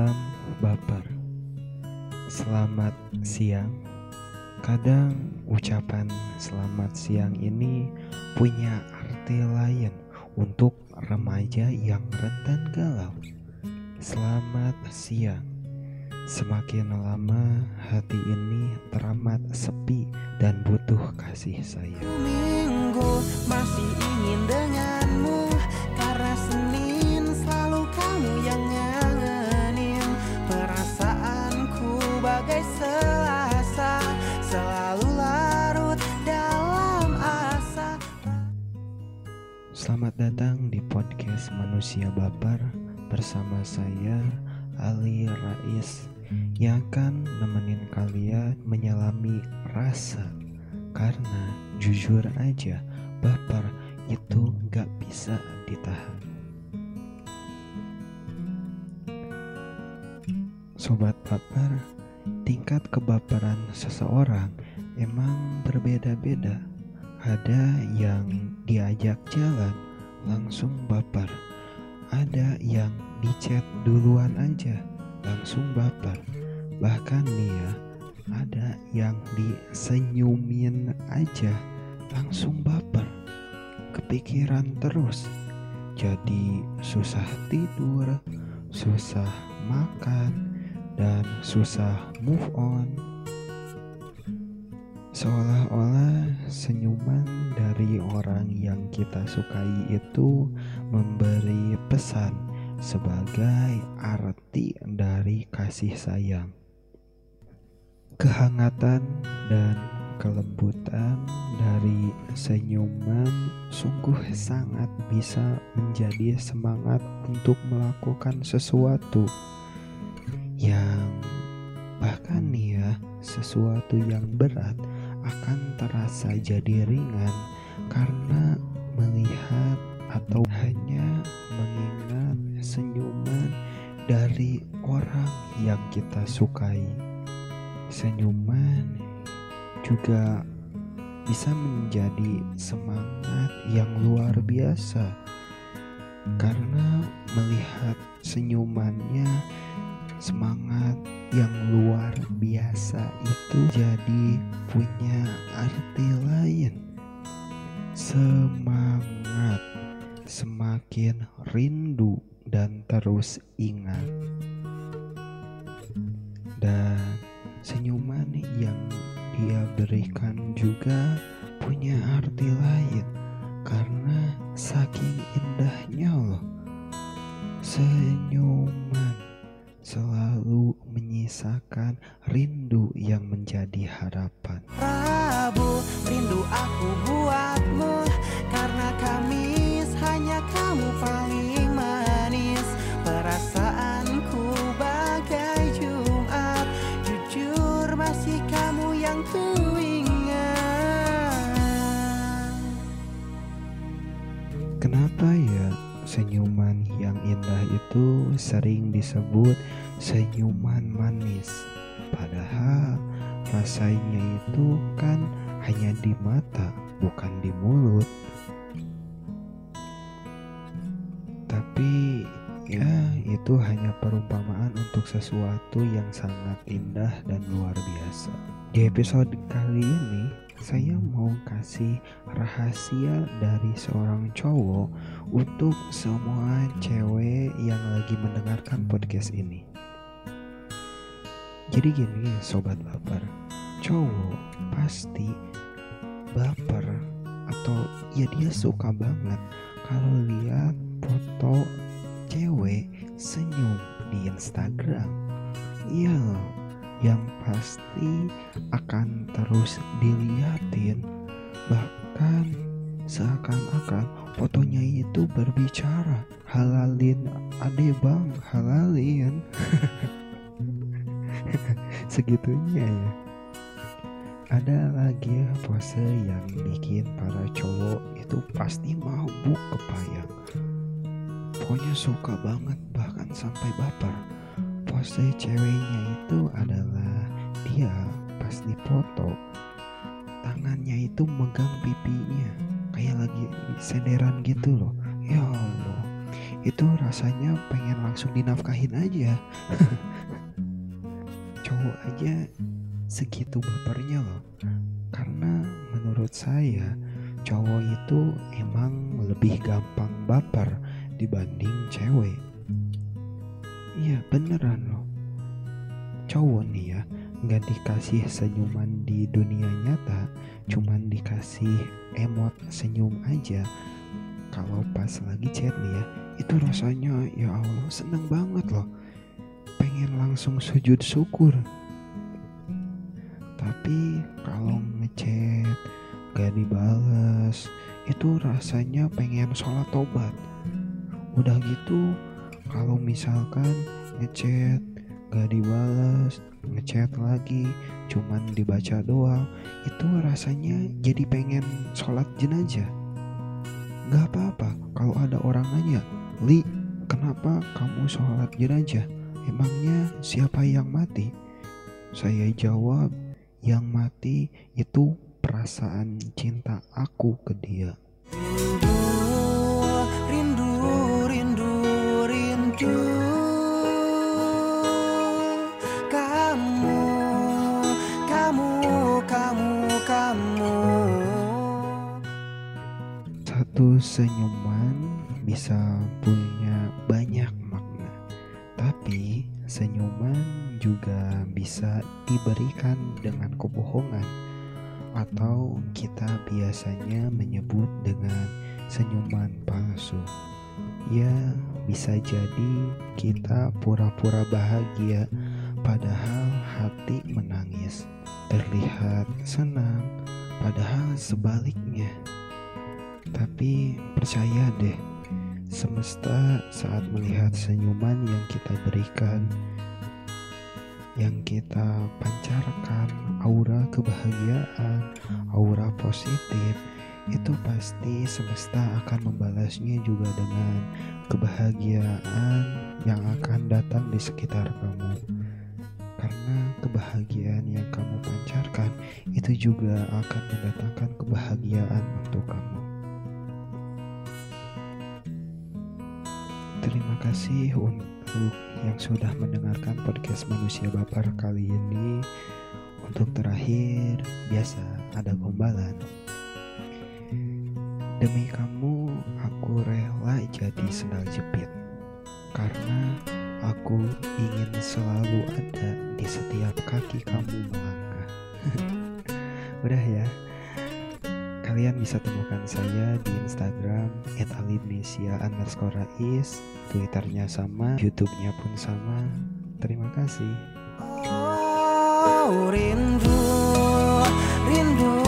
Hai, salam baper. Selamat siang. Kadang ucapan selamat siang ini punya arti lain untuk remaja yang rentan galau. Selamat siang. Semakin lama hati ini teramat sepi dan butuh kasih sayang. Minggu masih ingin denganmu Selamat datang di podcast Manusia Baper bersama saya Ali Rais yang akan nemenin kalian menyelami rasa karena jujur aja baper itu gak bisa ditahan. Sobat baper, tingkat kebaperan seseorang emang berbeda-beda. Ada yang diajak jalan langsung baper. Ada yang dicat duluan aja langsung baper. Bahkan nih ya, ada yang disenyumin aja langsung baper. Kepikiran terus. Jadi susah tidur, susah makan, dan susah move on. Seolah-olah senyuman dari orang yang kita sukai itu memberi pesan sebagai arti dari kasih sayang. Kehangatan dan kelembutan dari senyuman sungguh sangat bisa menjadi semangat untuk melakukan sesuatu yang bahkan nih ya sesuatu yang berat akan terasa jadi ringan karena melihat atau hanya mengingat senyuman dari orang yang kita sukai. Senyuman juga bisa menjadi semangat yang luar biasa karena melihat senyumannya semangat yang luar biasa itu jadi punya arti lain. Semangat. Semakin rindu dan terus ingat. Dan senyuman yang dia berikan juga punya arti lain senyuman yang indah itu sering disebut senyuman manis? Padahal rasanya itu kan hanya di mata, bukan di mulut. Tapi ya itu hanya perumpamaan untuk sesuatu yang sangat indah dan luar biasa. Di episode kali ini saya mau kasih rahasia dari seorang cowok untuk semua cewek yang lagi mendengarkan podcast ini. Jadi gini sobat baper, cowok pasti baper atau ya dia suka banget kalau lihat foto cewek senyum di Instagram. Iya yang pasti akan terus diliatin. Bahkan seakan-akan fotonya itu berbicara halalin ade bang halalin. Segitunya ya. Ada lagi pose yang bikin para cowok itu pasti mau buk kepayang pokoknya suka banget bahkan sampai baper pose ceweknya itu adalah dia pas dipoto tangannya itu megang pipinya kayak lagi sederan gitu loh. Ya Allah itu rasanya pengen langsung dinafkahin aja. Cowok aja segitu bapernya loh. Karena menurut saya cowok itu emang lebih gampang baper dibanding cewek iya beneran loh. Cowok nih ya nggak dikasih senyuman di dunia nyata cuman dikasih emot senyum aja. Kalau pas lagi chat nih ya itu rasanya ya Allah seneng banget loh. Pengen langsung sujud syukur. Tapi kalau ngechat gak dibales itu rasanya pengen sholat tobat. Udah gitu kalau misalkan ngechat gak dibales ngechat lagi cuman dibaca doang itu rasanya jadi pengen sholat jenazah. Gak apa-apa kalau ada orang nanya Li kenapa kamu sholat jenazah? Emangnya siapa yang mati? Saya jawab yang mati itu perasaan cinta aku ke dia Satu senyuman bisa punya banyak makna, tapi senyuman juga bisa diberikan dengan kebohongan, atau kita biasanya menyebut dengan senyuman palsu. Ya, bisa jadi kita pura-pura bahagia, padahal hati menangis, terlihat senang, padahal sebaliknya. Tapi percaya deh, semesta saat melihat senyuman yang kita berikan, yang kita pancarkan, aura kebahagiaan, aura positif, itu pasti semesta akan membalasnya juga dengan kebahagiaan yang akan datang di sekitar kamu. Karena kebahagiaan yang kamu pancarkan itu juga akan mendatangkan kebahagiaan untuk kamu. Terima kasih untuk yang sudah mendengarkan podcast Manusia Baper kali ini. Untuk terakhir, biasa ada gombalan. Demi kamu, aku rela jadi sendal jepit. Karena aku ingin selalu ada di setiap kaki kamu melangkah. Udah ya. Kalian bisa temukan saya di Instagram @alimnesia underscore rais, Twitternya sama, YouTube-nya pun sama. Terima kasih. Oh rindu, rindu,